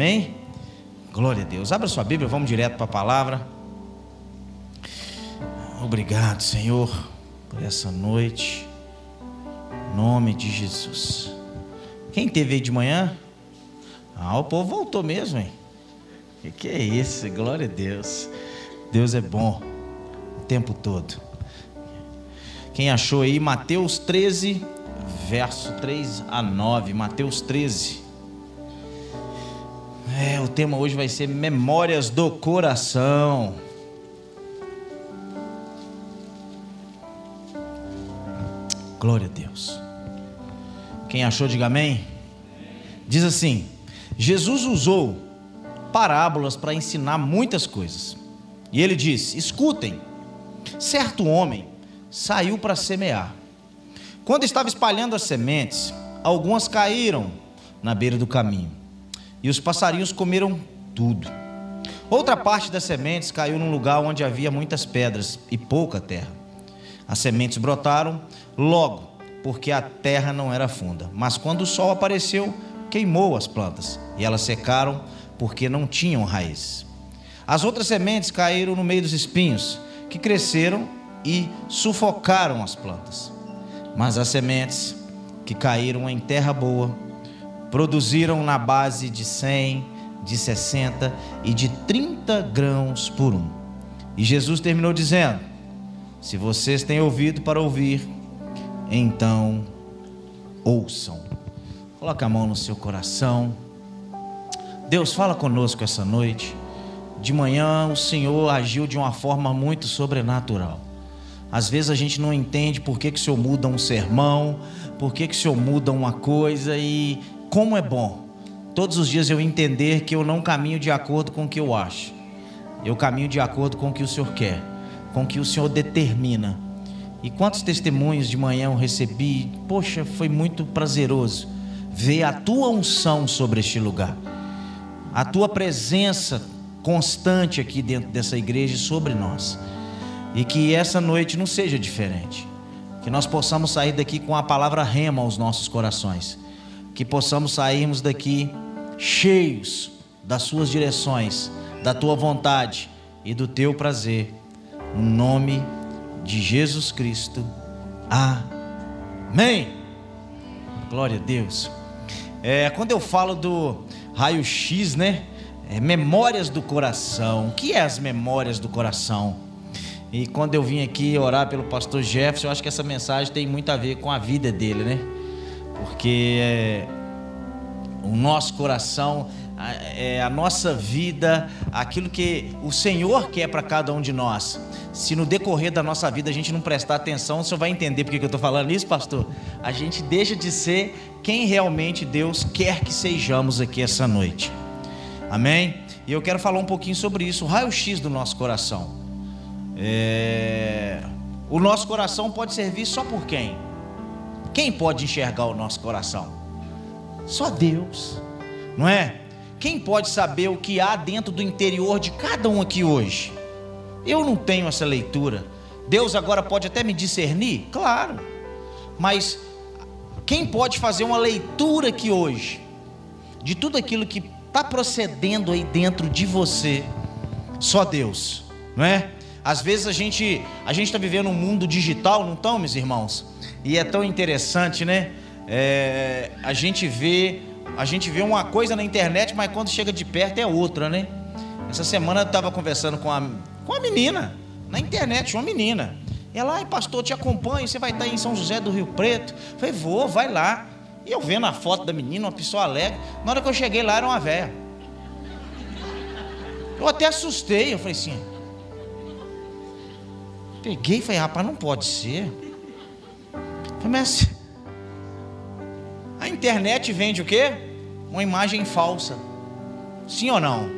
Amém? Glória a Deus. Abra sua Bíblia, vamos direto para a palavra. Obrigado, Senhor, por essa noite. Em nome de Jesus. Quem teve aí de manhã? Ah, o povo voltou mesmo, hein? Que que é isso? Glória a Deus. Deus é bom o tempo todo. Quem achou aí Mateus 13, verso 3 a 9, Mateus 13. É, o tema hoje vai ser Memórias do Coração. Glória a Deus. Quem achou, diga amém. Diz assim: Jesus usou parábolas para ensinar muitas coisas. E ele disse: Escutem, certo homem saiu para semear. Quando estava espalhando as sementes, algumas caíram na beira do caminho, e os passarinhos comeram tudo. Outra parte das sementes caiu num lugar onde havia muitas pedras e pouca terra. As sementes brotaram logo, porque a terra não era funda. Mas quando o sol apareceu, queimou as plantas, e elas secaram porque não tinham raiz. As outras sementes caíram no meio dos espinhos, que cresceram e sufocaram as plantas. Mas as sementes que caíram em terra boa produziram na base de 100, de 60 e de 30 grãos por um. E Jesus terminou dizendo: Se vocês têm ouvido para ouvir, então ouçam. Coloque a mão no seu coração. Deus fala conosco essa noite. De manhã o Senhor agiu de uma forma muito sobrenatural. Às vezes a gente não entende por que, que o Senhor muda um sermão, por que, que o Senhor muda uma coisa e como é bom. Todos os dias eu entender que eu não caminho de acordo com o que eu acho. Eu caminho de acordo com o que o Senhor quer, com o que o Senhor determina. E quantos testemunhos de manhã eu recebi? Poxa, foi muito prazeroso ver a tua unção sobre este lugar, a tua presença constante aqui dentro dessa igreja sobre nós. E que essa noite não seja diferente. Que nós possamos sair daqui com a palavra rema aos nossos corações. Que possamos sairmos daqui cheios das suas direções, da tua vontade e do teu prazer. No nome de Jesus Cristo. Amém. Glória a Deus. É, quando eu falo do raio-x, né? É, memórias do coração. O que é as memórias do coração? E quando eu vim aqui orar pelo pastor Jefferson, eu acho que essa mensagem tem muito a ver com a vida dele, né? Porque é, o nosso coração, a, é, a nossa vida, aquilo que o Senhor quer para cada um de nós. Se no decorrer da nossa vida a gente não prestar atenção, o senhor vai entender por que eu estou falando isso, pastor? A gente deixa de ser quem realmente Deus quer que sejamos aqui essa noite. Amém? E eu quero falar um pouquinho sobre isso, o raio-x do nosso coração. É... O nosso coração pode servir só por quem? Quem pode enxergar o nosso coração? Só Deus, não é? Quem pode saber o que há dentro do interior de cada um aqui hoje? Eu não tenho essa leitura. Deus agora pode até me discernir? Claro. Mas quem pode fazer uma leitura aqui hoje de tudo aquilo que está procedendo aí dentro de você? Só Deus, não é? Às vezes a gente a gente está vivendo um mundo digital, não estão, meus irmãos? E é tão interessante, né? É, a gente vê a gente vê uma coisa na internet, mas quando chega de perto é outra, né? Essa semana eu estava conversando com a, com a menina na internet, uma menina. Ela, ai pastor, te acompanho, você vai estar em São José do Rio Preto. Eu falei, vou, vai lá. E eu vendo a foto da menina, uma pessoa alegre. Na hora que eu cheguei lá, era uma velha. Eu até assustei, eu falei assim, Peguei e falei, rapaz, não pode ser. Mas a internet vende o quê? Uma imagem falsa. Sim ou não?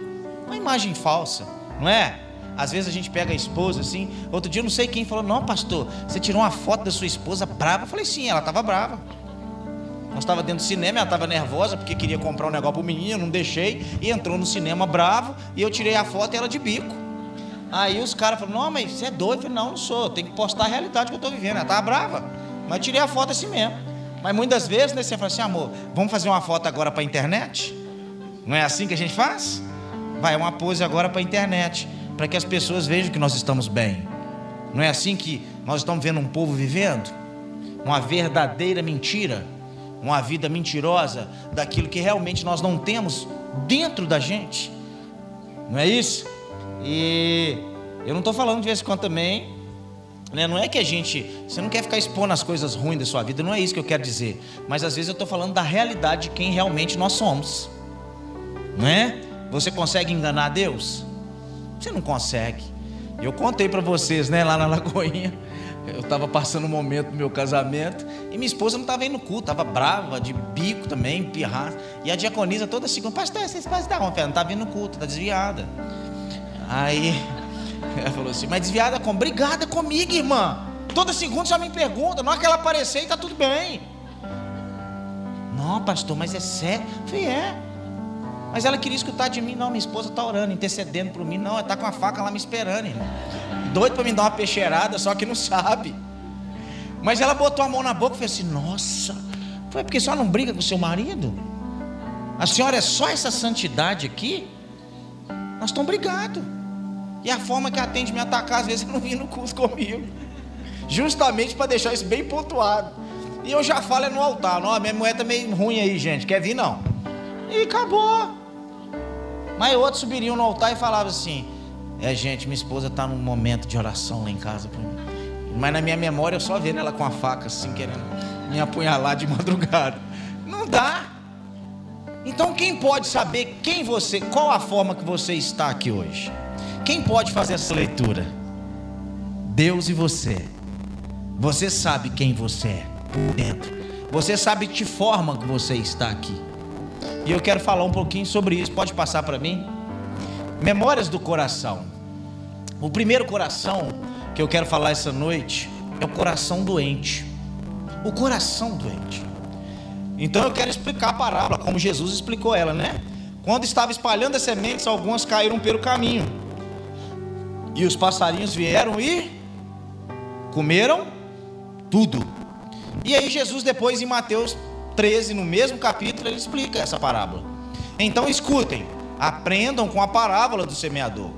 Uma imagem falsa, não é? Às vezes a gente pega a esposa assim. Outro dia não sei quem falou: Não, pastor, você tirou uma foto da sua esposa brava. Eu falei: Sim, ela estava brava. Nós estava dentro do cinema, ela estava nervosa porque queria comprar um negócio para o menino, não deixei. E entrou no cinema bravo. E eu tirei a foto e ela de bico. Aí os caras falaram, não, mas você é doido? Eu falei, não, não sou, tem que postar a realidade que eu estou vivendo. Ela estava brava, mas tirei a foto assim mesmo. Mas muitas vezes, né, você fala assim, amor, vamos fazer uma foto agora para a internet? Não é assim que a gente faz? Vai, uma pose agora para a internet, para que as pessoas vejam que nós estamos bem. Não é assim que nós estamos vendo um povo vivendo? Uma verdadeira mentira, uma vida mentirosa daquilo que realmente nós não temos dentro da gente. Não é isso? E eu não estou falando de vez em quando também né? Não é que a gente. Você não quer ficar expondo as coisas ruins da sua vida, não é isso que eu quero dizer. Mas às vezes eu estou falando da realidade de quem realmente nós somos. Não é? Você consegue enganar Deus? Você não consegue. Eu contei para vocês, né, lá na Lagoinha. Eu estava passando um momento do meu casamento e minha esposa não estava indo no culto, estava brava, de bico também, pirrada. E a diaconisa toda segunda, pastor, vocês podem dar uma fé, não está vindo no culto, está desviada. Aí ela falou assim, mas desviada como? Brigada comigo, irmã. Toda segunda já me pergunta, não é que ela aparecer e está tudo bem. Não, pastor, mas é sério? Eu falei, é. Mas ela queria escutar de mim, não, minha esposa está orando, intercedendo por mim, não, ela está com a faca lá me esperando, irmão. Doido para me dar uma peixeirada, só que não sabe. Mas ela botou a mão na boca e falou assim: Nossa, foi porque só não briga com seu marido? A senhora é só essa santidade aqui? Nós estamos brigados. E a forma que atende me atacar, às vezes, não vinha no curso comigo. Justamente para deixar isso bem pontuado. E eu já falo é no altar. Não, minha mulher tá meio ruim aí, gente. Quer vir não? E acabou. Mas outros subiriam no altar e falavam assim: É, gente, minha esposa está num momento de oração lá em casa. Mas na minha memória eu só vendo ela com a faca assim, querendo me apunhalar de madrugada. Não dá. Então quem pode saber quem você, qual a forma que você está aqui hoje? Quem pode fazer essa leitura? Deus e você. Você sabe quem você é por dentro. Você sabe que forma que você está aqui. E eu quero falar um pouquinho sobre isso. Pode passar para mim? Memórias do coração. O primeiro coração que eu quero falar essa noite é o coração doente. O coração doente. Então eu quero explicar a parábola como Jesus explicou ela, né? Quando estava espalhando as sementes, algumas caíram pelo caminho e os passarinhos vieram e comeram tudo. E aí Jesus depois em Mateus 13, no mesmo capítulo, ele explica essa parábola. Então escutem, aprendam com a parábola do semeador.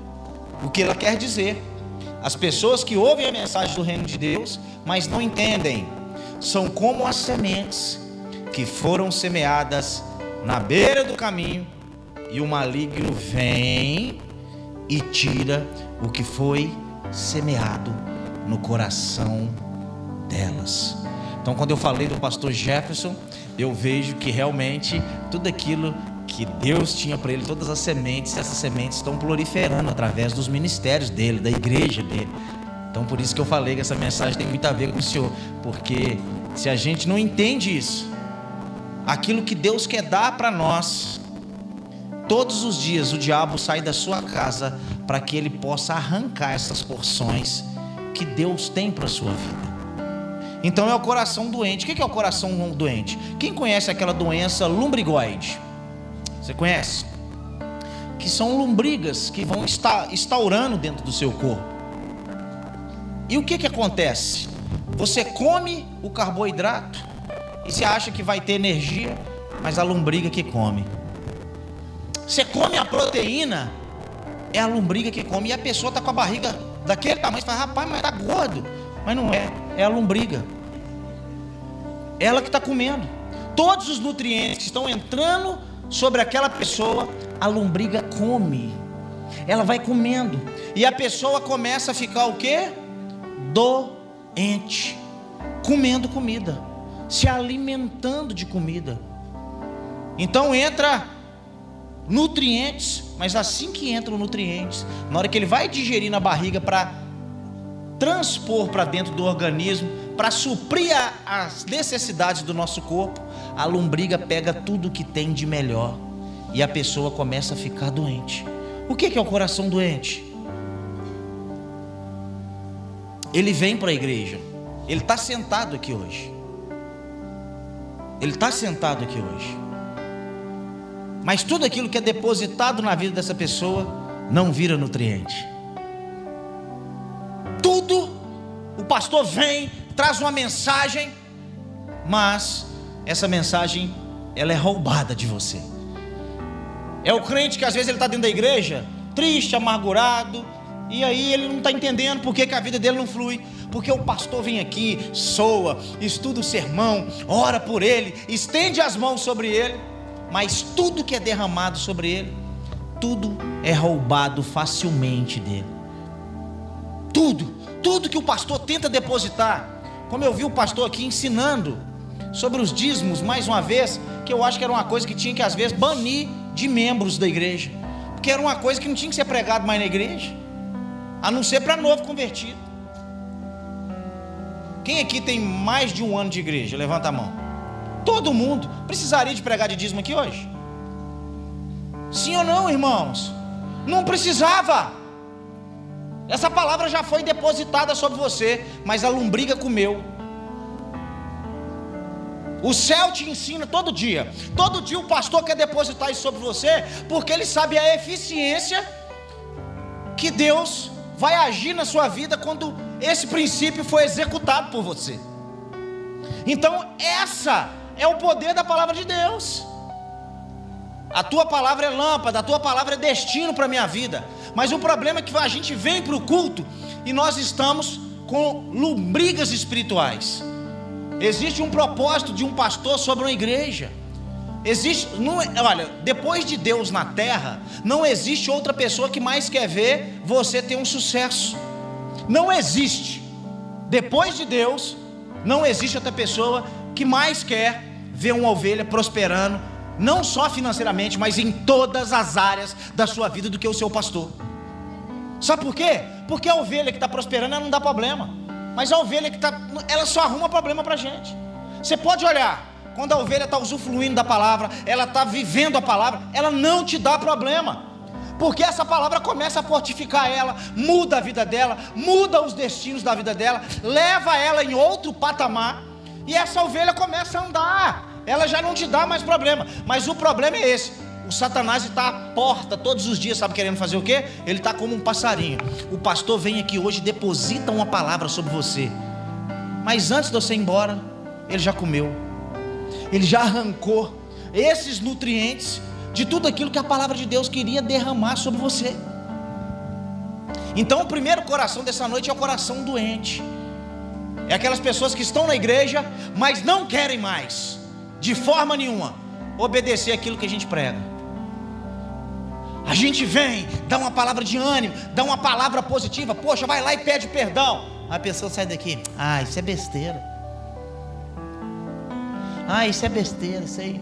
O que ela quer dizer? As pessoas que ouvem a mensagem do reino de Deus, mas não entendem, são como as sementes que foram semeadas na beira do caminho, e o maligno vem e tira o que foi semeado no coração delas. Então, quando eu falei do pastor Jefferson, eu vejo que realmente tudo aquilo que Deus tinha para ele, todas as sementes, essas sementes estão proliferando através dos ministérios dele, da igreja dele. Então, por isso que eu falei que essa mensagem tem muito a ver com o Senhor, porque se a gente não entende isso, aquilo que Deus quer dar para nós, todos os dias o diabo sai da sua casa para que ele possa arrancar essas porções que Deus tem para a sua vida. Então é o coração doente. O que é o coração doente? Quem conhece aquela doença lumbrigoide? Você conhece? Que são lombrigas que vão estar instaurando dentro do seu corpo. E o que, que acontece? Você come o carboidrato e você acha que vai ter energia, mas a lombriga que come. Você come a proteína é a lombriga que come. E a pessoa está com a barriga daquele tamanho. Você fala, rapaz, mas está gordo. Mas não é, é a lombriga. Ela que está comendo. Todos os nutrientes que estão entrando sobre aquela pessoa, a lombriga come. Ela vai comendo. E a pessoa começa a ficar o quê? Doente. Comendo comida. Se alimentando de comida. Então entra nutrientes, mas assim que entram nutrientes, na hora que ele vai digerir na barriga para transpor para dentro do organismo, para suprir as necessidades do nosso corpo, a lombriga pega tudo que tem de melhor e a pessoa começa a ficar doente. O que é o coração doente? Ele vem para a igreja, ele está sentado aqui hoje. Ele está sentado aqui hoje. Mas tudo aquilo que é depositado na vida dessa pessoa não vira nutriente. Tudo, o pastor vem, traz uma mensagem, mas essa mensagem ela é roubada de você. É o crente que às vezes ele está dentro da igreja, triste, amargurado, e aí ele não está entendendo por que, que a vida dele não flui. Porque o pastor vem aqui, soa, estuda o sermão, ora por ele, estende as mãos sobre ele, mas tudo que é derramado sobre ele, tudo é roubado facilmente dele. Tudo, tudo que o pastor tenta depositar, como eu vi o pastor aqui ensinando sobre os dízimos, mais uma vez, que eu acho que era uma coisa que tinha que às vezes banir de membros da igreja, porque era uma coisa que não tinha que ser pregado mais na igreja, a não ser para novo convertido. Quem aqui tem mais de um ano de igreja? Levanta a mão. Todo mundo precisaria de pregar de dízimo aqui hoje? Sim ou não, irmãos? Não precisava. Essa palavra já foi depositada sobre você, mas a lombriga comeu. O céu te ensina todo dia. Todo dia o pastor quer depositar isso sobre você, porque ele sabe a eficiência que Deus vai agir na sua vida quando esse princípio foi executado por você. Então, essa é o poder da palavra de Deus. A tua palavra é lâmpada, a tua palavra é destino para a minha vida. Mas o problema é que a gente vem para o culto e nós estamos com lombrigas espirituais. Existe um propósito de um pastor sobre uma igreja. Existe, não, é, olha, depois de Deus na terra, não existe outra pessoa que mais quer ver você ter um sucesso. Não existe. Depois de Deus, não existe outra pessoa que mais quer ver uma ovelha prosperando, não só financeiramente, mas em todas as áreas da sua vida do que o seu pastor. Sabe por quê? Porque a ovelha que está prosperando ela não dá problema, mas a ovelha que está, ela só arruma problema para a gente. Você pode olhar, quando a ovelha está usufruindo da palavra, ela está vivendo a palavra, ela não te dá problema. Porque essa palavra começa a fortificar ela, muda a vida dela, muda os destinos da vida dela, leva ela em outro patamar, e essa ovelha começa a andar. Ela já não te dá mais problema. Mas o problema é esse: o Satanás está à porta todos os dias, sabe querendo fazer o quê? Ele está como um passarinho. O pastor vem aqui hoje deposita uma palavra sobre você. Mas antes de você ir embora, ele já comeu ele já arrancou esses nutrientes de tudo aquilo que a palavra de Deus queria derramar sobre você. Então, o primeiro coração dessa noite é o coração doente. É aquelas pessoas que estão na igreja, mas não querem mais, de forma nenhuma, obedecer aquilo que a gente prega. A gente vem, dá uma palavra de ânimo, dá uma palavra positiva, poxa, vai lá e pede perdão. A pessoa sai daqui, ah, isso é besteira. Ah, isso é besteira, isso aí,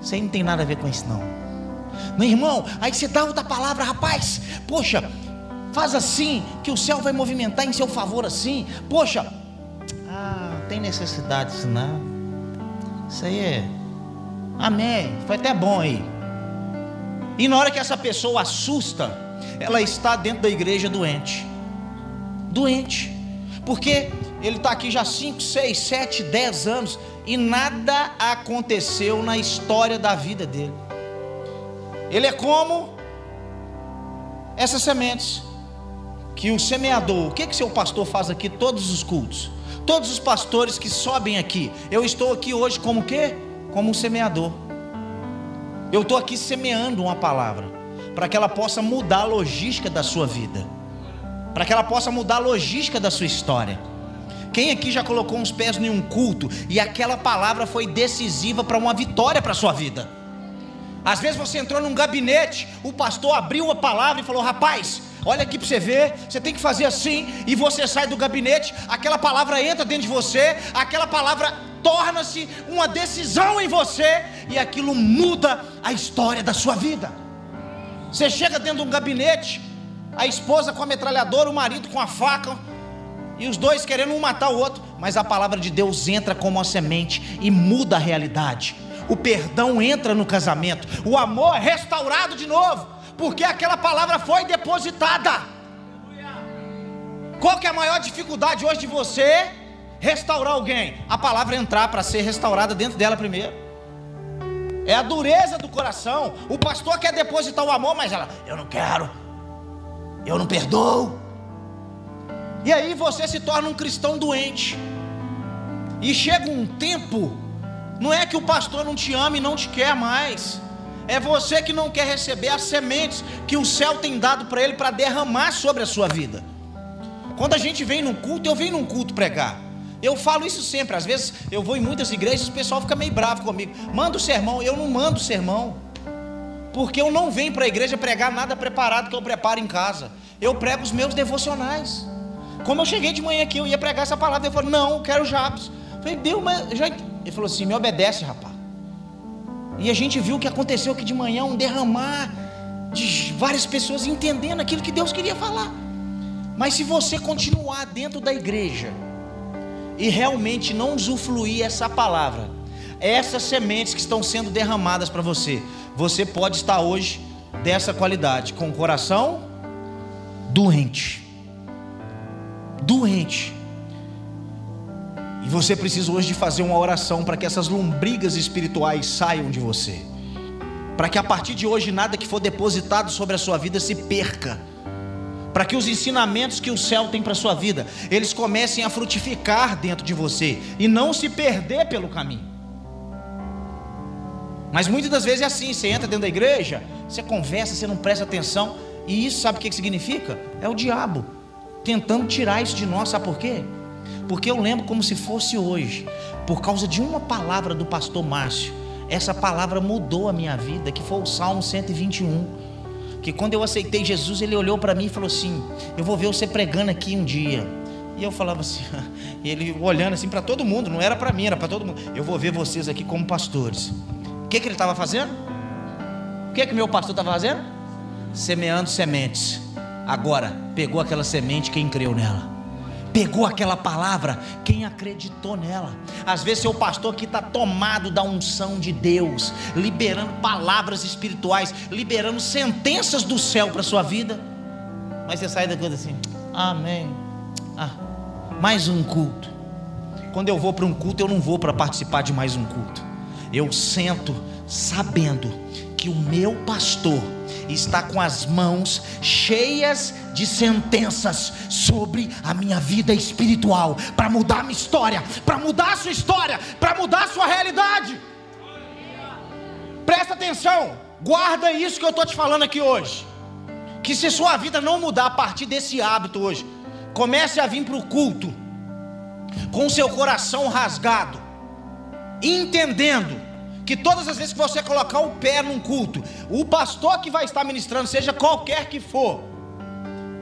isso aí não tem nada a ver com isso não. Meu irmão, aí você dá outra palavra, rapaz, poxa, faz assim, que o céu vai movimentar em seu favor assim, poxa, ah, não tem necessidade disso não. Isso aí é, amém, foi até bom aí. E na hora que essa pessoa assusta, ela está dentro da igreja doente. Doente. Porque ele está aqui já 5, 6, 7, 10 anos e nada aconteceu na história da vida dele. Ele é como essas sementes que o semeador, o que que seu pastor faz aqui todos os cultos? Todos os pastores que sobem aqui, eu estou aqui hoje como quê? Como um semeador. Eu estou aqui semeando uma palavra para que ela possa mudar a logística da sua vida, para que ela possa mudar a logística da sua história. Quem aqui já colocou uns pés em um culto e aquela palavra foi decisiva para uma vitória para a sua vida? Às vezes você entrou num gabinete, o pastor abriu a palavra e falou: Rapaz, olha aqui para você ver, você tem que fazer assim, e você sai do gabinete, aquela palavra entra dentro de você, aquela palavra torna-se uma decisão em você, e aquilo muda a história da sua vida. Você chega dentro de um gabinete, a esposa com a metralhadora, o marido com a faca, e os dois querendo um matar o outro, mas a palavra de Deus entra como uma semente e muda a realidade. O perdão entra no casamento, o amor é restaurado de novo, porque aquela palavra foi depositada. Qual que é a maior dificuldade hoje de você restaurar alguém? A palavra entrar para ser restaurada dentro dela primeiro. É a dureza do coração. O pastor quer depositar o amor, mas ela, eu não quero, eu não perdoo. E aí você se torna um cristão doente. E chega um tempo, não é que o pastor não te ama e não te quer mais, É você que não quer receber as sementes que o céu tem dado para ele para derramar sobre a sua vida. Quando a gente vem num culto, eu venho num culto pregar. Eu falo isso sempre. Às vezes eu vou em muitas igrejas, o pessoal fica meio bravo comigo. Manda o sermão, eu não mando sermão. Porque eu não venho para a igreja pregar nada preparado que eu preparo em casa. Eu prego os meus devocionais. Como eu cheguei de manhã aqui, eu ia pregar essa palavra. Ele falou: Não, eu quero Jabes. Eu falei: Deus, mas já. Ele falou assim: Me obedece, rapaz. E a gente viu o que aconteceu aqui de manhã um derramar de várias pessoas entendendo aquilo que Deus queria falar. Mas se você continuar dentro da igreja e realmente não usufruir essa palavra, essas sementes que estão sendo derramadas para você, você pode estar hoje dessa qualidade, com o coração doente. Doente. E você precisa hoje de fazer uma oração para que essas lombrigas espirituais saiam de você. Para que a partir de hoje nada que for depositado sobre a sua vida se perca. Para que os ensinamentos que o céu tem para a sua vida, eles comecem a frutificar dentro de você e não se perder pelo caminho. Mas muitas das vezes é assim: você entra dentro da igreja, você conversa, você não presta atenção, e isso sabe o que significa? É o diabo tentando tirar isso de nós, sabe por quê? Porque eu lembro como se fosse hoje, por causa de uma palavra do pastor Márcio, essa palavra mudou a minha vida, que foi o Salmo 121. Que quando eu aceitei Jesus, ele olhou para mim e falou assim: Eu vou ver você pregando aqui um dia. E eu falava assim, ele olhando assim para todo mundo, não era para mim, era para todo mundo. Eu vou ver vocês aqui como pastores que, que ele estava fazendo? O que, que meu pastor estava fazendo? Semeando sementes. Agora, pegou aquela semente, quem creu nela? Pegou aquela palavra, quem acreditou nela? Às vezes, seu pastor aqui está tomado da unção de Deus, liberando palavras espirituais, liberando sentenças do céu para sua vida. Mas você sai daqui assim, amém. Ah, mais um culto. Quando eu vou para um culto, eu não vou para participar de mais um culto eu sento sabendo que o meu pastor está com as mãos cheias de sentenças sobre a minha vida espiritual, para mudar a minha história, para mudar a sua história, para mudar a sua realidade. Presta atenção, guarda isso que eu estou te falando aqui hoje. Que se sua vida não mudar a partir desse hábito hoje, comece a vir para o culto com seu coração rasgado, entendendo que todas as vezes que você colocar o pé num culto, o pastor que vai estar ministrando, seja qualquer que for,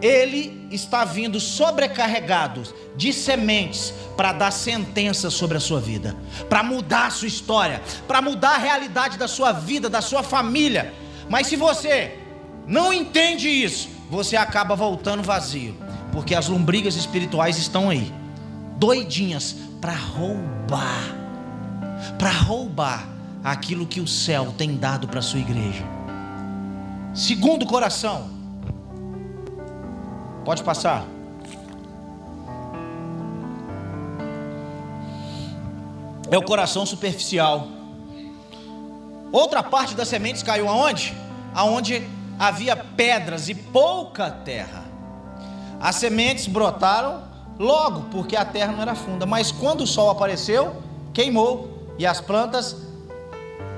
ele está vindo sobrecarregado de sementes para dar sentença sobre a sua vida, para mudar a sua história, para mudar a realidade da sua vida, da sua família. Mas se você não entende isso, você acaba voltando vazio, porque as lombrigas espirituais estão aí, doidinhas para roubar para roubar aquilo que o céu tem dado para a sua igreja. Segundo coração, pode passar. É o coração superficial. Outra parte das sementes caiu aonde? Aonde havia pedras e pouca terra. As sementes brotaram logo, porque a terra não era funda, mas quando o sol apareceu, queimou e as plantas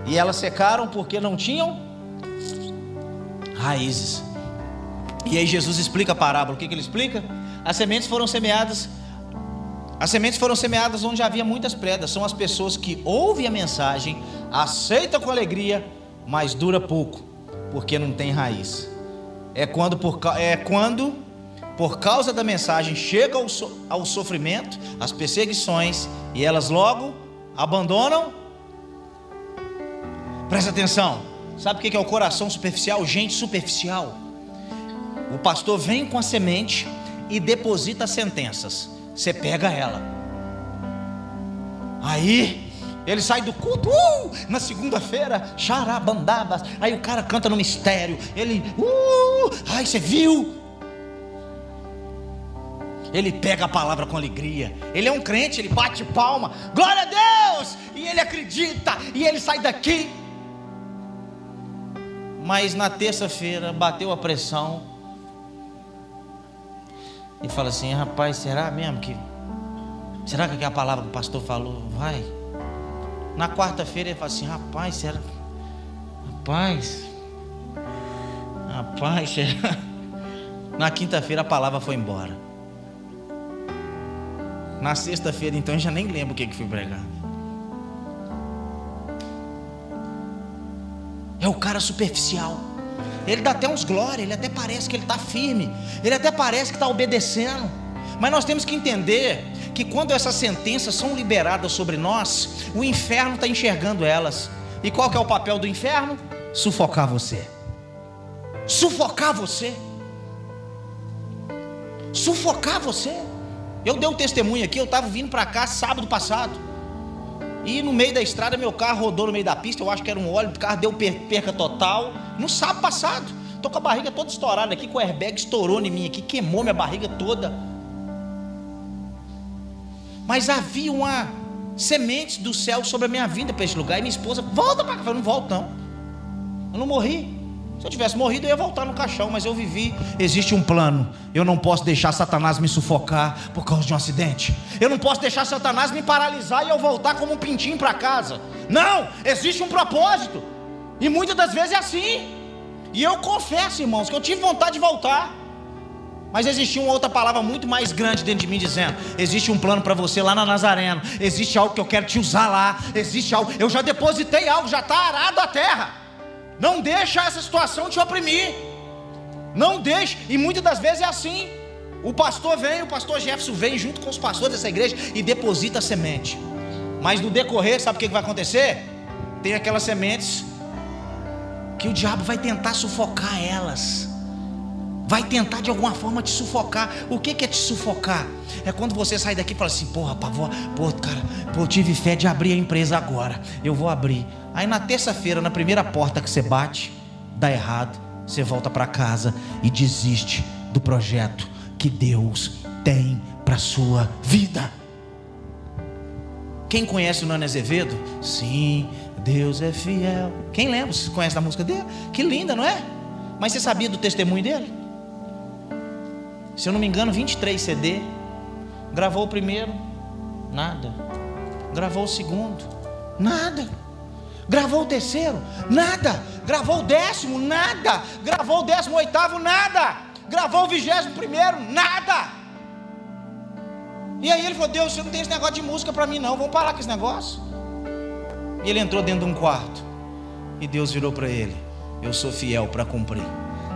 e elas secaram porque não tinham raízes. E aí Jesus explica a parábola. O que, que ele explica? As sementes foram semeadas. As sementes foram semeadas onde havia muitas pedras. São as pessoas que ouvem a mensagem, aceitam com alegria, mas dura pouco, porque não tem raiz. É quando por, é quando, por causa da mensagem, chega ao, so, ao sofrimento, as perseguições, e elas logo abandonam. Presta atenção. Sabe o que é o coração superficial? Gente superficial. O pastor vem com a semente e deposita sentenças. Você pega ela. Aí ele sai do culto uh, na segunda-feira, charabandabas. Aí o cara canta no mistério. Ele, uh, ai, você viu? Ele pega a palavra com alegria. Ele é um crente, ele bate palma. Glória a Deus! E ele acredita. E ele sai daqui. Mas na terça-feira bateu a pressão. E fala assim: rapaz, será mesmo que. Será que aquela palavra que o pastor falou vai? Na quarta-feira ele fala assim: rapaz, será. Rapaz, rapaz, na quinta-feira a palavra foi embora. Na sexta-feira, então, eu já nem lembro o que, que fui pregar. É o cara superficial. Ele dá até uns glórias, ele até parece que ele está firme, ele até parece que está obedecendo. Mas nós temos que entender que quando essas sentenças são liberadas sobre nós, o inferno está enxergando elas. E qual que é o papel do inferno? Sufocar você. Sufocar você. Sufocar você. Eu dei um testemunho aqui, eu estava vindo para cá sábado passado. E no meio da estrada, meu carro rodou no meio da pista. Eu acho que era um óleo, o carro deu perca total. No sábado passado, estou com a barriga toda estourada aqui, com o airbag estourou em mim aqui, queimou minha barriga toda. Mas havia uma semente do céu sobre a minha vida para esse lugar. E minha esposa, volta para cá. Eu não volto, não. Eu não morri. Se eu tivesse morrido, eu ia voltar no caixão, mas eu vivi. Existe um plano. Eu não posso deixar Satanás me sufocar por causa de um acidente. Eu não posso deixar Satanás me paralisar e eu voltar como um pintinho para casa. Não! Existe um propósito. E muitas das vezes é assim. E eu confesso, irmãos, que eu tive vontade de voltar. Mas existia uma outra palavra muito mais grande dentro de mim dizendo: existe um plano para você lá na Nazareno, existe algo que eu quero te usar lá, existe algo, eu já depositei algo, já está arado a terra. Não deixa essa situação te oprimir. Não deixe. E muitas das vezes é assim. O pastor vem, o pastor Jefferson vem junto com os pastores dessa igreja e deposita a semente. Mas no decorrer, sabe o que vai acontecer? Tem aquelas sementes que o diabo vai tentar sufocar elas. Vai tentar de alguma forma te sufocar. O que, é te sufocar? É quando você sai daqui e fala assim: porra, pavô, pô, cara, pô, eu tive fé de abrir a empresa agora. Eu vou abrir. Aí na terça-feira, na primeira porta que você bate, dá errado, você volta para casa e desiste do projeto que Deus tem para sua vida. Quem conhece o Nano Azevedo? Sim, Deus é fiel. Quem lembra? Você conhece a música dele? Que linda, não é? Mas você sabia do testemunho dele? Se eu não me engano, 23 CD. Gravou o primeiro? Nada. Gravou o segundo? Nada. Gravou o terceiro? Nada. Gravou o décimo? Nada. Gravou o décimo oitavo? Nada. Gravou o vigésimo primeiro? Nada. E aí ele falou: Deus, você não tem esse negócio de música para mim, não. Vamos parar com esse negócio. E ele entrou dentro de um quarto. E Deus virou para ele: Eu sou fiel para cumprir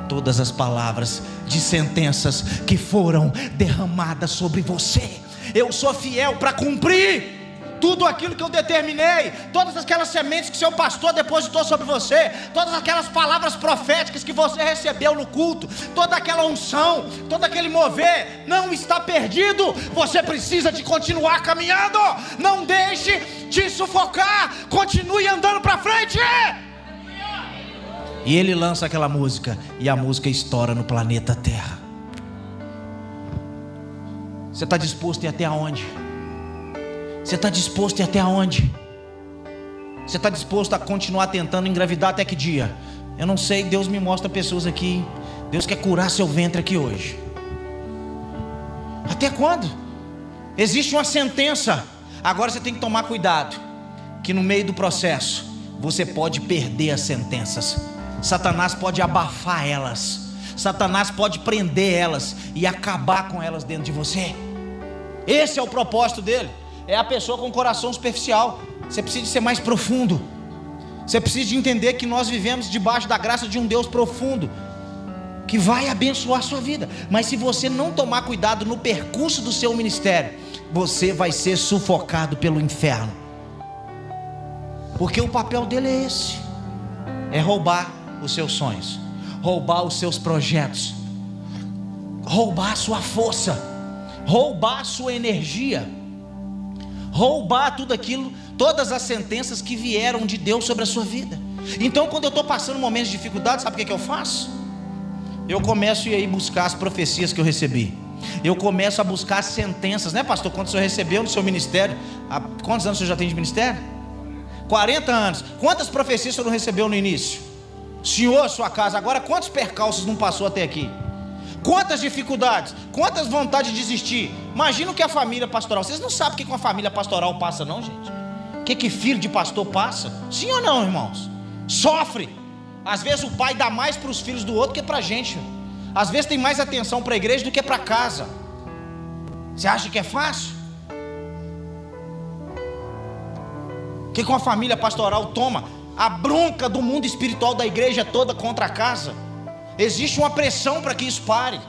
todas as palavras de sentenças que foram derramadas sobre você. Eu sou fiel para cumprir tudo aquilo que eu determinei, todas aquelas sementes que seu pastor depositou sobre você, todas aquelas palavras proféticas que você recebeu no culto, toda aquela unção, todo aquele mover, não está perdido. Você precisa de continuar caminhando. Não deixe de sufocar. Continue andando para frente. E ele lança aquela música e a música estoura no planeta Terra. Você está disposto a ir até aonde? Você está disposto a ir até aonde? Você está disposto a continuar tentando engravidar até que dia? Eu não sei, Deus me mostra pessoas aqui. Deus quer curar seu ventre aqui hoje. Até quando? Existe uma sentença. Agora você tem que tomar cuidado. Que no meio do processo você pode perder as sentenças. Satanás pode abafar elas. Satanás pode prender elas e acabar com elas dentro de você. Esse é o propósito dele é a pessoa com coração superficial. Você precisa ser mais profundo. Você precisa de entender que nós vivemos debaixo da graça de um Deus profundo que vai abençoar a sua vida. Mas se você não tomar cuidado no percurso do seu ministério, você vai ser sufocado pelo inferno. Porque o papel dele é esse: é roubar os seus sonhos, roubar os seus projetos, roubar a sua força, roubar a sua energia roubar tudo aquilo, todas as sentenças que vieram de Deus sobre a sua vida. Então, quando eu estou passando momentos de dificuldade, sabe o que, que eu faço? Eu começo a ir buscar as profecias que eu recebi. Eu começo a buscar as sentenças, né, pastor? Quando o senhor recebeu no seu ministério, há quantos anos o senhor já tem de ministério? 40 anos. Quantas profecias o senhor não recebeu no início? Senhor, sua casa, agora quantos percalços não passou até aqui? Quantas dificuldades, quantas vontades de desistir. Imagina o que a família pastoral. Vocês não sabem o que uma família pastoral passa, não, gente? O que, que filho de pastor passa? Sim ou não, irmãos? Sofre. Às vezes o pai dá mais para os filhos do outro que para a gente. Às vezes tem mais atenção para a igreja do que para casa. Você acha que é fácil? O que com a família pastoral toma? A bronca do mundo espiritual da igreja toda contra a casa. Existe uma pressão para que isso pare.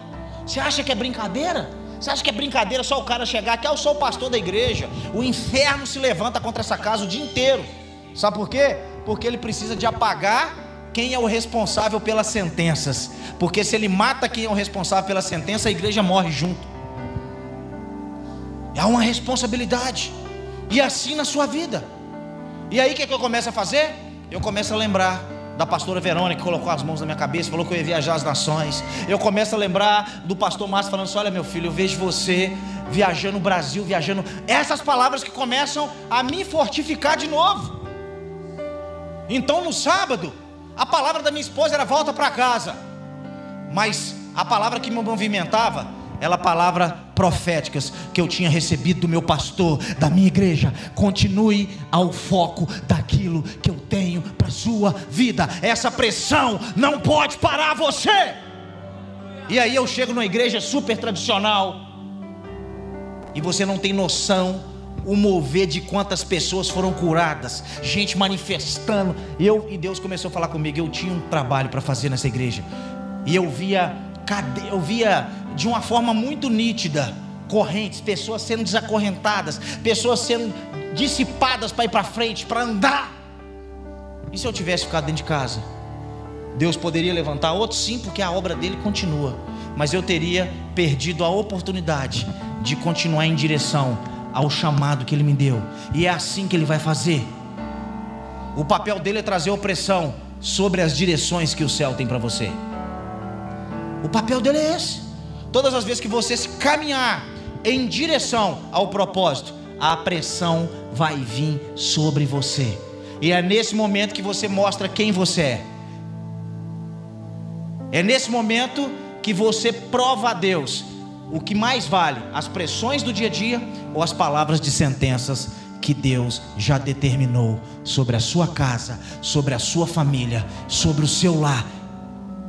Você acha que é brincadeira? Você acha que é brincadeira só o cara chegar aqui, eu sou o pastor da igreja. O inferno se levanta contra essa casa o dia inteiro. Sabe por quê? Porque ele precisa de apagar quem é o responsável pelas sentenças. Porque se ele mata quem é o responsável pela sentença, a igreja morre junto. É uma responsabilidade. E assim na sua vida. E aí o que, é que eu começo a fazer? Eu começo a lembrar da pastora Verônica que colocou as mãos na minha cabeça, falou que eu ia viajar as nações. Eu começo a lembrar do pastor Márcio falando assim: Olha, meu filho, eu vejo você viajando o Brasil, viajando. Essas palavras que começam a me fortificar de novo. Então no sábado, a palavra da minha esposa era volta para casa, mas a palavra que me movimentava ela palavra proféticas que eu tinha recebido do meu pastor, da minha igreja. Continue ao foco daquilo que eu tenho para sua vida. Essa pressão não pode parar você. E aí eu chego numa igreja super tradicional e você não tem noção o mover de quantas pessoas foram curadas, gente manifestando. Eu e Deus começou a falar comigo. Eu tinha um trabalho para fazer nessa igreja e eu via eu via de uma forma muito nítida correntes, pessoas sendo desacorrentadas, pessoas sendo dissipadas para ir para frente, para andar. E se eu tivesse ficado dentro de casa? Deus poderia levantar outro sim, porque a obra dele continua, mas eu teria perdido a oportunidade de continuar em direção ao chamado que ele me deu. E é assim que ele vai fazer. O papel dele é trazer opressão sobre as direções que o céu tem para você. O papel dele é esse. Todas as vezes que você se caminhar em direção ao propósito, a pressão vai vir sobre você. E é nesse momento que você mostra quem você é. É nesse momento que você prova a Deus o que mais vale, as pressões do dia a dia ou as palavras de sentenças que Deus já determinou sobre a sua casa, sobre a sua família, sobre o seu lar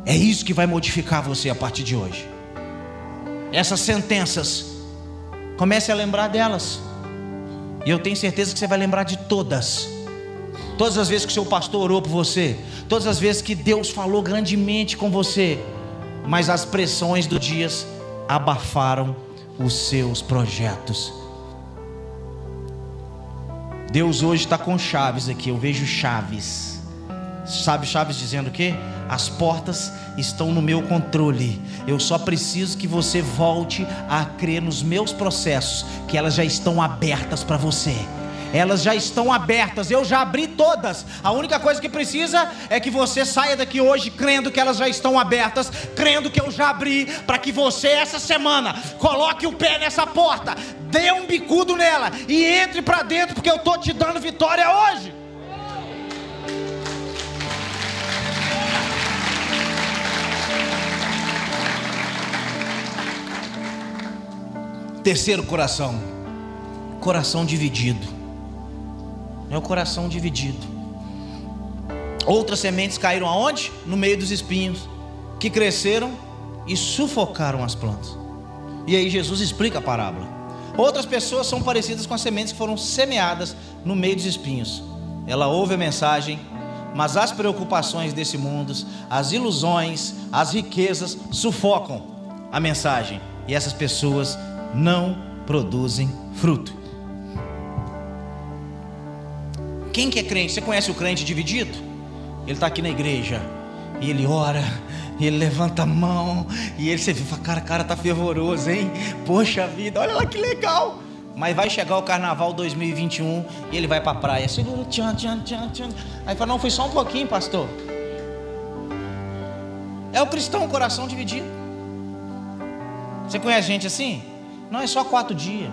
é isso que vai modificar você a partir de hoje. Essas sentenças, comece a lembrar delas. E eu tenho certeza que você vai lembrar de todas. Todas as vezes que o seu pastor orou por você, todas as vezes que Deus falou grandemente com você, mas as pressões do dias abafaram os seus projetos. Deus hoje está com chaves aqui, eu vejo chaves. Sabe chaves dizendo o quê? As portas estão no meu controle. Eu só preciso que você volte a crer nos meus processos, que elas já estão abertas para você. Elas já estão abertas, eu já abri todas. A única coisa que precisa é que você saia daqui hoje crendo que elas já estão abertas, crendo que eu já abri, para que você essa semana coloque o pé nessa porta, dê um bicudo nela e entre para dentro, porque eu estou te dando vitória hoje. Terceiro coração, coração dividido. É o coração dividido. Outras sementes caíram aonde? No meio dos espinhos, que cresceram e sufocaram as plantas. E aí Jesus explica a parábola. Outras pessoas são parecidas com as sementes que foram semeadas no meio dos espinhos. Ela ouve a mensagem, mas as preocupações desse mundo, as ilusões, as riquezas sufocam a mensagem. E essas pessoas não produzem fruto. Quem que é crente? Você conhece o crente dividido? Ele está aqui na igreja e ele ora, ele levanta a mão e ele você fala, cara, cara tá fervoroso, hein? Poxa vida, olha lá que legal. Mas vai chegar o carnaval 2021 e ele vai para a praia, segura, tchan, tchan, tchan, tchan. Aí fala, não, foi só um pouquinho, pastor. É o cristão, coração dividido. Você conhece gente assim? Não é só quatro dias.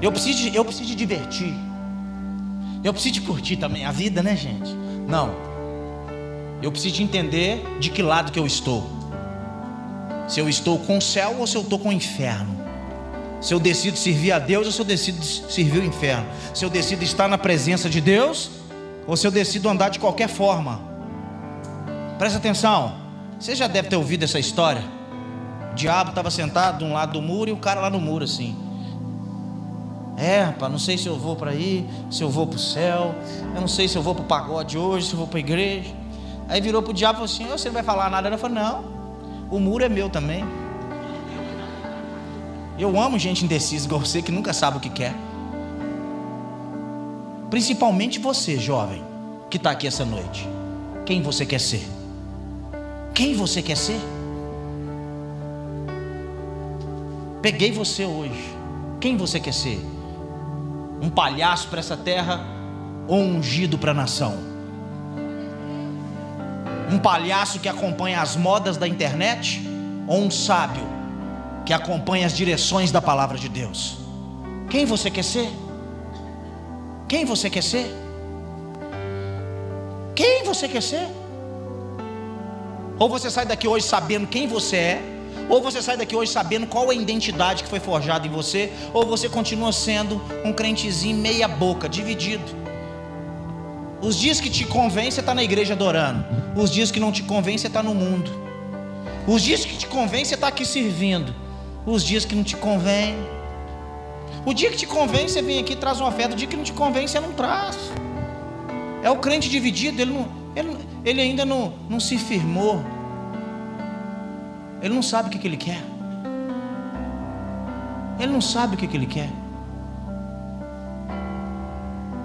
Eu preciso, de, eu preciso de divertir. Eu preciso de curtir também a vida, né, gente? Não. Eu preciso de entender de que lado que eu estou. Se eu estou com o céu ou se eu estou com o inferno. Se eu decido servir a Deus ou se eu decido servir o inferno. Se eu decido estar na presença de Deus ou se eu decido andar de qualquer forma. Presta atenção. Você já deve ter ouvido essa história. O diabo estava sentado de um lado do muro e o cara lá no muro assim. É, rapaz, não sei se eu vou para aí, se eu vou para o céu, eu não sei se eu vou para o pagode hoje, se eu vou para a igreja. Aí virou para o diabo e falou assim: Você não vai falar nada? Ele falou: Não, o muro é meu também. Eu amo gente indecisa igual você que nunca sabe o que quer. Principalmente você, jovem, que está aqui essa noite. Quem você quer ser? Quem você quer ser? Peguei você hoje. Quem você quer ser? Um palhaço para essa terra ou um ungido para a nação? Um palhaço que acompanha as modas da internet ou um sábio que acompanha as direções da palavra de Deus? Quem você quer ser? Quem você quer ser? Quem você quer ser? Ou você sai daqui hoje sabendo quem você é, ou você sai daqui hoje sabendo qual é a identidade que foi forjada em você, ou você continua sendo um crentezinho meia boca, dividido. Os dias que te convém, você está na igreja adorando. Os dias que não te convém, você está no mundo. Os dias que te convém, você está aqui servindo. Os dias que não te convém. O dia que te convém, você vem aqui e traz uma oferta. O dia que não te convém, você não traz. É o crente dividido, ele, não, ele, ele ainda não, não se firmou. Ele não sabe o que, que ele quer. Ele não sabe o que, que ele quer.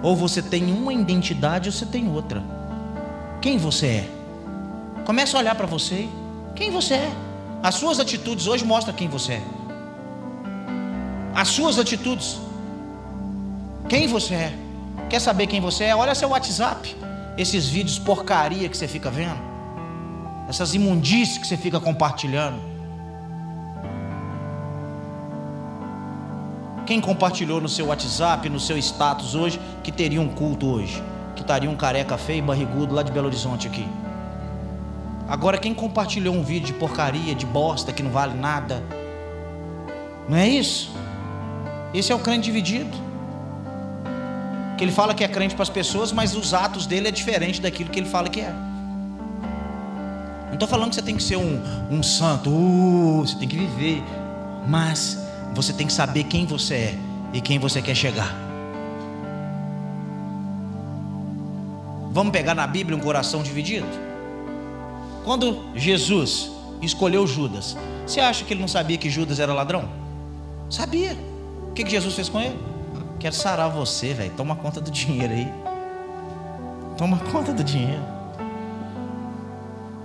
Ou você tem uma identidade ou você tem outra. Quem você é? Comece a olhar para você. Quem você é? As suas atitudes hoje mostram quem você é. As suas atitudes. Quem você é? Quer saber quem você é? Olha seu WhatsApp. Esses vídeos porcaria que você fica vendo. Essas imundícies que você fica compartilhando. Quem compartilhou no seu WhatsApp, no seu status hoje, que teria um culto hoje? Que estaria um careca feio barrigudo lá de Belo Horizonte aqui. Agora, quem compartilhou um vídeo de porcaria, de bosta, que não vale nada? Não é isso? Esse é o crente dividido que ele fala que é crente para as pessoas, mas os atos dele é diferente daquilo que ele fala que é. Estou falando que você tem que ser um, um santo, uh, você tem que viver, mas você tem que saber quem você é e quem você quer chegar. Vamos pegar na Bíblia um coração dividido? Quando Jesus escolheu Judas, você acha que ele não sabia que Judas era ladrão? Sabia. O que, que Jesus fez com ele? Quero sarar você, velho. Toma conta do dinheiro aí. Toma conta do dinheiro.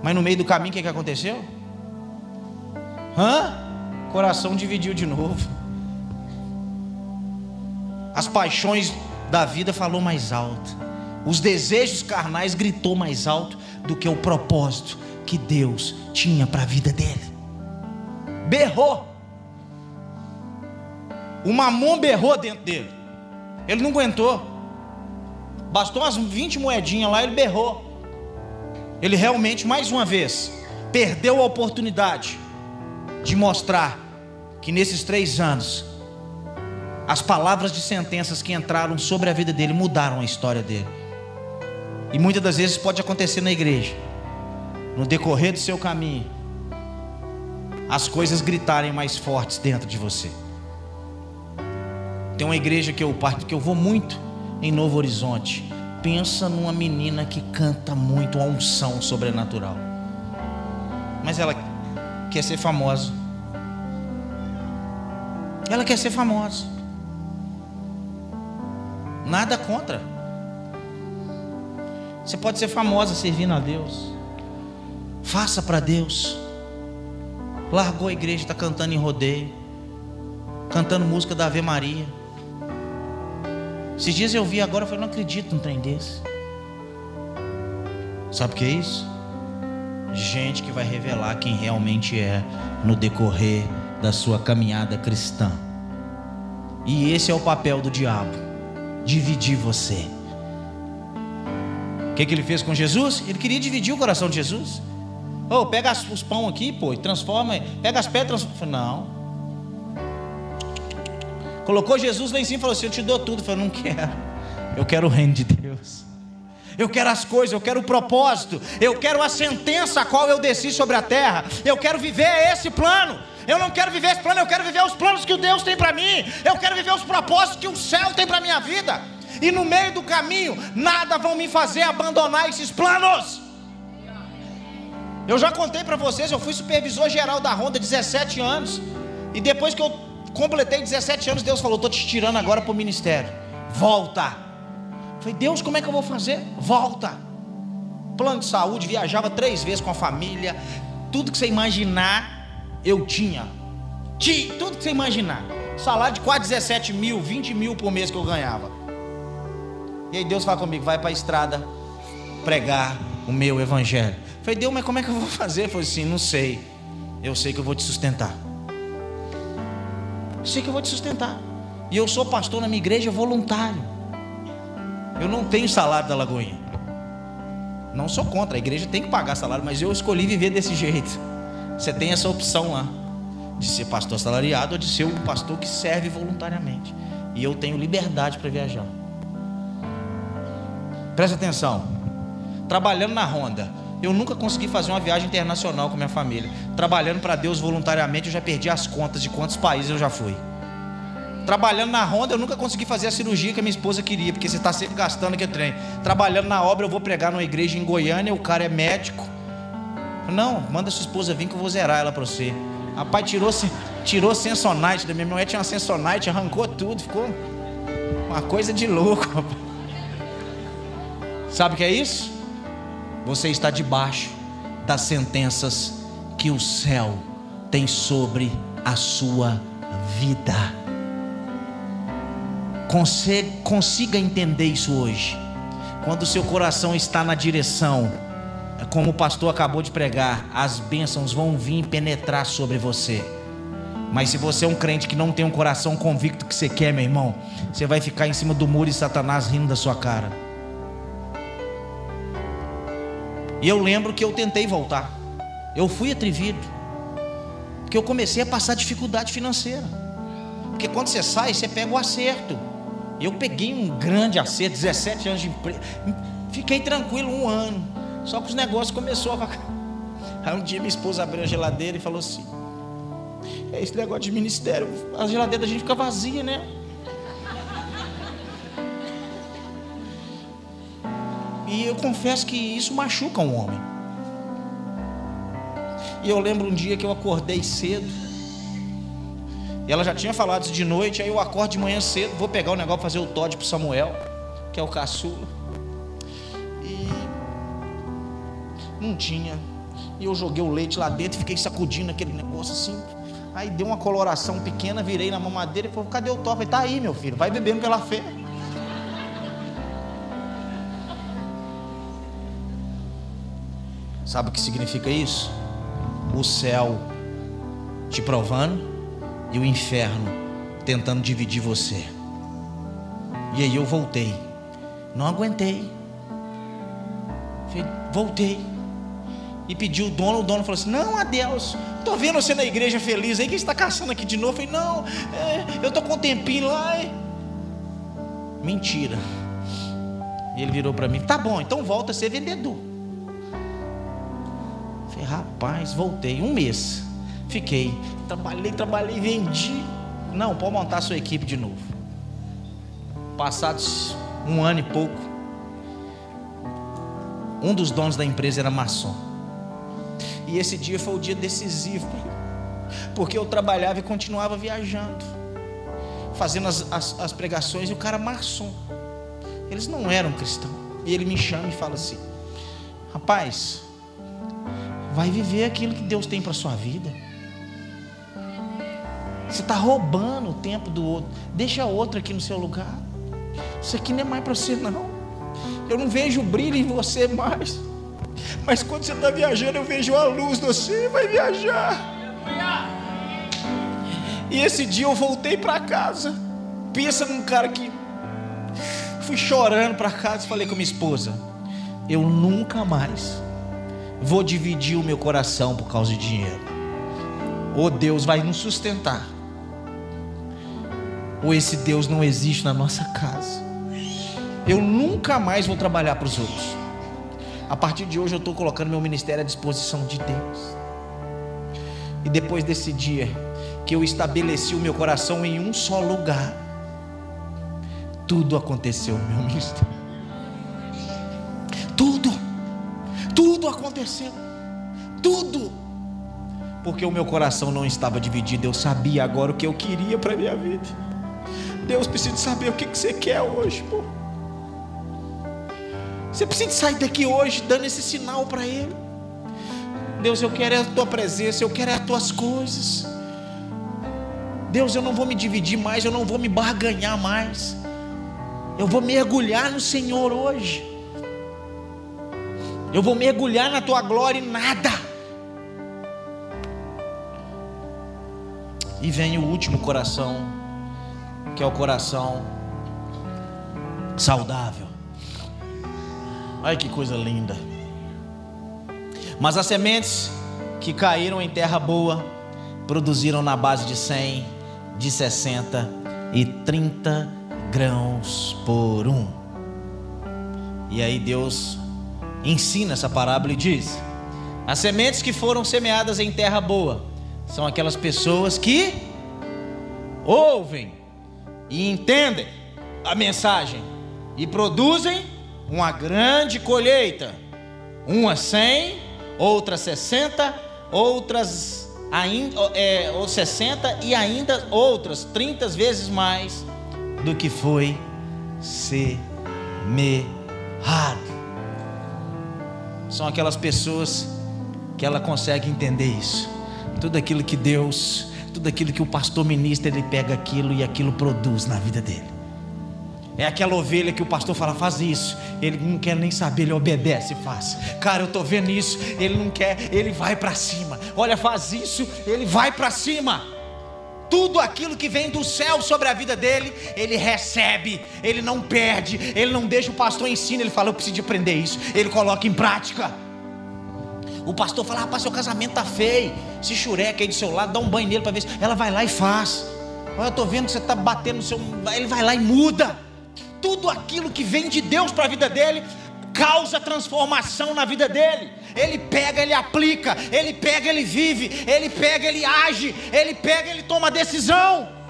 Mas no meio do caminho, o que, que aconteceu? Hã? Coração dividiu de novo. As paixões da vida falou mais alto. Os desejos carnais gritou mais alto do que o propósito que Deus tinha para a vida dele. Berrou. O mamon berrou dentro dele. Ele não aguentou. Bastou umas 20 moedinhas lá, ele berrou. Ele realmente, mais uma vez, perdeu a oportunidade de mostrar que nesses três anos, as palavras de sentenças que entraram sobre a vida dele mudaram a história dele. E muitas das vezes pode acontecer na igreja, no decorrer do seu caminho, as coisas gritarem mais fortes dentro de você. Tem uma igreja que eu parto, que eu vou muito em Novo Horizonte. Pensa numa menina que canta muito, uma unção sobrenatural. Mas ela quer ser famosa. Ela quer ser famosa. Nada contra. Você pode ser famosa servindo a Deus. Faça para Deus. Largou a igreja, está cantando em rodeio, cantando música da Ave Maria. Esses dias eu vi agora, eu falei, não acredito num trem desse. Sabe o que é isso? Gente que vai revelar quem realmente é no decorrer da sua caminhada cristã. E esse é o papel do diabo: dividir você. O que, que ele fez com Jesus? Ele queria dividir o coração de Jesus. Oh, pega os pão aqui, pô, e transforma. Pega as pedras. Não. Colocou Jesus lá em cima e falou assim: Eu te dou tudo. Eu falei: Não quero. Eu quero o reino de Deus. Eu quero as coisas, eu quero o propósito, eu quero a sentença a qual eu desci sobre a terra. Eu quero viver esse plano. Eu não quero viver esse plano, eu quero viver os planos que o Deus tem para mim. Eu quero viver os propósitos que o céu tem para minha vida. E no meio do caminho, nada vão me fazer abandonar esses planos. Eu já contei para vocês, eu fui supervisor geral da Honda 17 anos. E depois que eu completei 17 anos, Deus falou: "Estou te tirando agora para o ministério. Volta." falei: "Deus, como é que eu vou fazer? Volta." Plano de saúde, viajava três vezes com a família, tudo que você imaginar, eu tinha. Tudo que você imaginar. Salário de quase 17 mil, 20 mil por mês que eu ganhava. E aí Deus fala comigo: vai para a estrada pregar o meu evangelho. falei, Deus, mas como é que eu vou fazer? Eu falei assim: não sei. Eu sei que eu vou te sustentar. Sei que eu vou te sustentar. E eu sou pastor na minha igreja voluntário. Eu não tenho salário da Lagoinha. Não sou contra, a igreja tem que pagar salário, mas eu escolhi viver desse jeito. Você tem essa opção lá de ser pastor salariado ou de ser um pastor que serve voluntariamente. E eu tenho liberdade para viajar. Presta atenção. Trabalhando na Honda, eu nunca consegui fazer uma viagem internacional com minha família. Trabalhando para Deus voluntariamente, eu já perdi as contas de quantos países eu já fui. Trabalhando na Honda, eu nunca consegui fazer a cirurgia que a minha esposa queria, porque você está sempre gastando aquele trem. Trabalhando na obra, eu vou pregar numa igreja em Goiânia, o cara é médico. Não, manda sua esposa vir que eu vou zerar ela para você. Rapaz, tirou, tirou Sensonite da minha mulher, tinha uma Sensonite, arrancou tudo, ficou uma coisa de louco. Rapaz. Sabe o que é isso? Você está debaixo das sentenças que o céu tem sobre a sua vida. Consiga, entender isso hoje. Quando o seu coração está na direção como o pastor acabou de pregar, as bênçãos vão vir penetrar sobre você. Mas se você é um crente que não tem um coração convicto que você quer, meu irmão, você vai ficar em cima do muro e Satanás rindo da sua cara. E eu lembro que eu tentei voltar. Eu fui atrevido. Porque eu comecei a passar dificuldade financeira. Porque quando você sai, você pega o acerto. Eu peguei um grande acerto, 17 anos de emprego. Fiquei tranquilo um ano. Só que os negócios começou a. Aí um dia minha esposa abriu a geladeira e falou assim: É esse negócio de ministério, a geladeira da gente fica vazia, né? E eu confesso que isso machuca um homem. E eu lembro um dia que eu acordei cedo. E ela já tinha falado isso de noite. Aí eu acordo de manhã cedo, vou pegar o negócio fazer o Todd para Samuel, que é o caçula. Não tinha. E eu joguei o leite lá dentro e fiquei sacudindo aquele negócio assim. Aí deu uma coloração pequena, virei na mamadeira e falou: cadê o top? Ele tá aí, meu filho, vai bebendo pela fé. Sabe o que significa isso? O céu te provando e o inferno tentando dividir você. E aí eu voltei. Não aguentei. Voltei e pediu o dono, o dono falou assim: Não, adeus, estou vendo você na igreja feliz aí, quem está caçando aqui de novo? Eu falei: Não, é, eu estou com um tempinho lá. Mentira. E ele virou para mim: Tá bom, então volta a ser vendedor. Rapaz, voltei um mês. Fiquei, trabalhei, trabalhei, vendi. Não, pode montar sua equipe de novo. Passados um ano e pouco, um dos donos da empresa era maçom. E esse dia foi o dia decisivo, porque eu trabalhava e continuava viajando, fazendo as, as, as pregações, e o cara maçom. Eles não eram cristãos. E ele me chama e fala assim: Rapaz, vai viver aquilo que Deus tem para sua vida. Você está roubando o tempo do outro. Deixa outro aqui no seu lugar. Isso aqui não é mais para você, não. Eu não vejo brilho em você mais. Mas quando você está viajando, eu vejo a luz você vai viajar. E esse dia eu voltei para casa. Pensa num cara que fui chorando para casa e falei com minha esposa: Eu nunca mais vou dividir o meu coração por causa de dinheiro. Ou Deus vai nos sustentar, ou esse Deus não existe na nossa casa. Eu nunca mais vou trabalhar para os outros. A partir de hoje eu estou colocando meu ministério à disposição de Deus. E depois desse dia que eu estabeleci o meu coração em um só lugar, tudo aconteceu meu ministério. Tudo, tudo aconteceu, tudo, porque o meu coração não estava dividido. Eu sabia agora o que eu queria para minha vida. Deus precisa saber o que você quer hoje, pô. Você precisa sair daqui hoje dando esse sinal para Ele. Deus, eu quero a tua presença, eu quero as tuas coisas. Deus, eu não vou me dividir mais, eu não vou me barganhar mais. Eu vou mergulhar no Senhor hoje. Eu vou mergulhar na tua glória e nada. E vem o último coração, que é o coração saudável. Olha que coisa linda. Mas as sementes que caíram em terra boa produziram na base de 100, de 60 e 30 grãos por um. E aí Deus ensina essa parábola e diz: As sementes que foram semeadas em terra boa são aquelas pessoas que ouvem e entendem a mensagem e produzem uma grande colheita, umas 100, outras 60, outras ainda é, ou 60 e ainda outras 30 vezes mais do que foi semeado. São aquelas pessoas que ela consegue entender isso. Tudo aquilo que Deus, tudo aquilo que o pastor ministra, ele pega aquilo e aquilo produz na vida dele. É aquela ovelha que o pastor fala, faz isso. Ele não quer nem saber, ele obedece e faz. Cara, eu estou vendo isso. Ele não quer, ele vai para cima. Olha, faz isso, ele vai para cima tudo aquilo que vem do céu sobre a vida dele, ele recebe, ele não perde, ele não deixa o pastor ensinar, ele fala, eu preciso de aprender isso, ele coloca em prática. O pastor fala, rapaz, seu casamento tá feio, se chureca aí do seu lado, dá um banho nele para ver se. Ela vai lá e faz. Olha, eu estou vendo que você está batendo no seu. Ele vai lá e muda. Tudo aquilo que vem de Deus para a vida dele causa transformação na vida dele. Ele pega, ele aplica, ele pega, ele vive, ele pega, ele age, ele pega, ele toma decisão.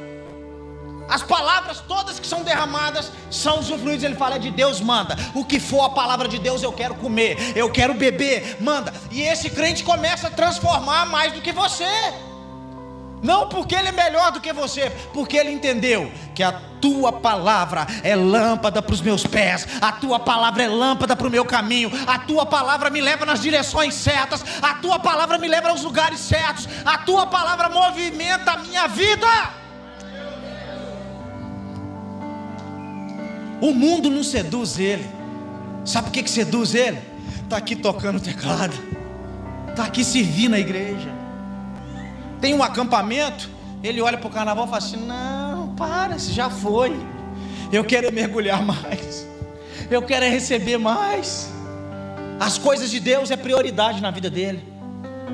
As palavras todas que são derramadas são usufruídas. Ele fala de Deus, manda. O que for a palavra de Deus, eu quero comer, eu quero beber, manda. E esse crente começa a transformar mais do que você. Não porque ele é melhor do que você, porque ele entendeu que a tua palavra é lâmpada para os meus pés, a tua palavra é lâmpada para o meu caminho, a tua palavra me leva nas direções certas, a tua palavra me leva aos lugares certos, a tua palavra movimenta a minha vida. O mundo não seduz ele. Sabe por que, que seduz ele? Está aqui tocando teclado, está aqui servindo a igreja tem um acampamento, ele olha para o carnaval e fala assim: Não, para, já foi. Eu quero mergulhar mais. Eu quero receber mais. As coisas de Deus é prioridade na vida dele,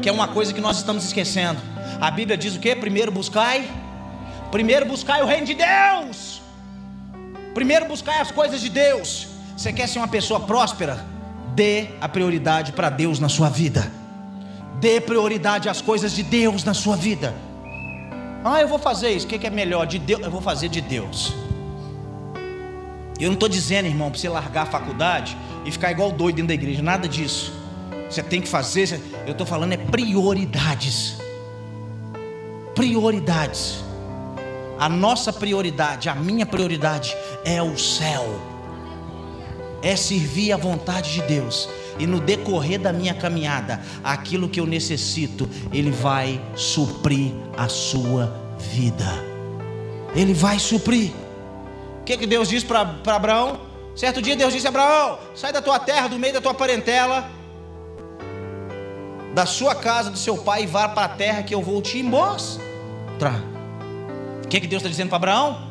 que é uma coisa que nós estamos esquecendo. A Bíblia diz o que? Primeiro buscai, primeiro buscai o reino de Deus. Primeiro buscai as coisas de Deus. Você quer ser uma pessoa próspera? Dê a prioridade para Deus na sua vida. Dê prioridade às coisas de Deus na sua vida. Ah, eu vou fazer isso. O que é melhor? De Deus? Eu vou fazer de Deus. Eu não estou dizendo, irmão, para você largar a faculdade e ficar igual doido dentro da igreja. Nada disso. Você tem que fazer. Eu estou falando é prioridades. Prioridades. A nossa prioridade, a minha prioridade é o céu. É servir a vontade de Deus e no decorrer da minha caminhada, aquilo que eu necessito, Ele vai suprir a sua vida. Ele vai suprir. O que, que Deus disse para Abraão? Certo dia Deus disse Abraão: sai da tua terra, do meio da tua parentela, da sua casa, do seu pai, e vá para a terra que eu vou te mostrar. O que, que Deus está dizendo para Abraão?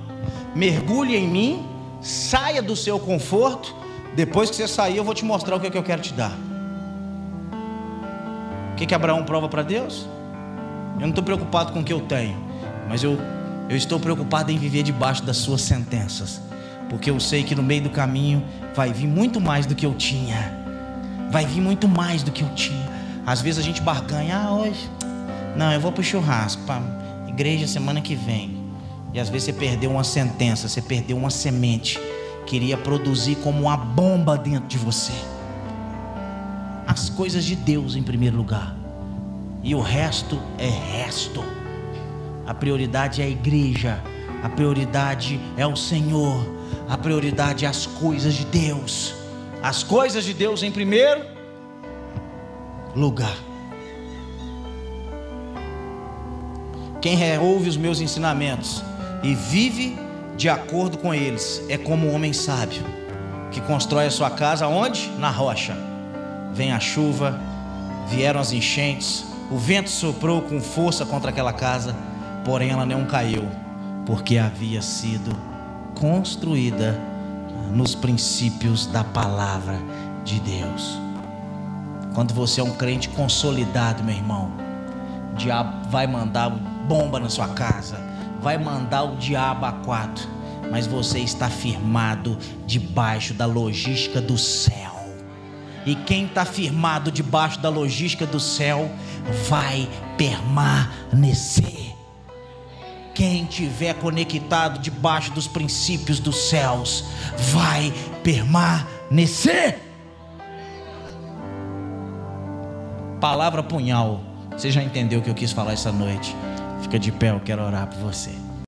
Mergulhe em mim, saia do seu conforto depois que você sair, eu vou te mostrar o que, é que eu quero te dar. O que, que Abraão prova para Deus? Eu não estou preocupado com o que eu tenho, mas eu, eu estou preocupado em viver debaixo das suas sentenças. porque eu sei que no meio do caminho vai vir muito mais do que eu tinha. Vai vir muito mais do que eu tinha. Às vezes a gente barganha, ah, hoje, não, eu vou para o churrasco, para igreja semana que vem. E às vezes você perdeu uma sentença, você perdeu uma semente, queria produzir como uma bomba dentro de você. As coisas de Deus em primeiro lugar, e o resto é resto. A prioridade é a igreja, a prioridade é o Senhor, a prioridade é as coisas de Deus. As coisas de Deus em primeiro lugar. Quem ouve os meus ensinamentos e vive de acordo com eles é como um homem sábio que constrói a sua casa onde? Na rocha. Vem a chuva, vieram as enchentes, o vento soprou com força contra aquela casa, porém ela não caiu, porque havia sido construída nos princípios da palavra de Deus. Quando você é um crente consolidado, meu irmão, o diabo vai mandar bomba na sua casa, vai mandar o diabo a quatro, mas você está firmado debaixo da logística do céu. E quem está firmado debaixo da logística do céu vai permanecer. Quem tiver conectado debaixo dos princípios dos céus vai permanecer. Palavra punhal. Você já entendeu o que eu quis falar essa noite? Fica de pé, eu quero orar por você.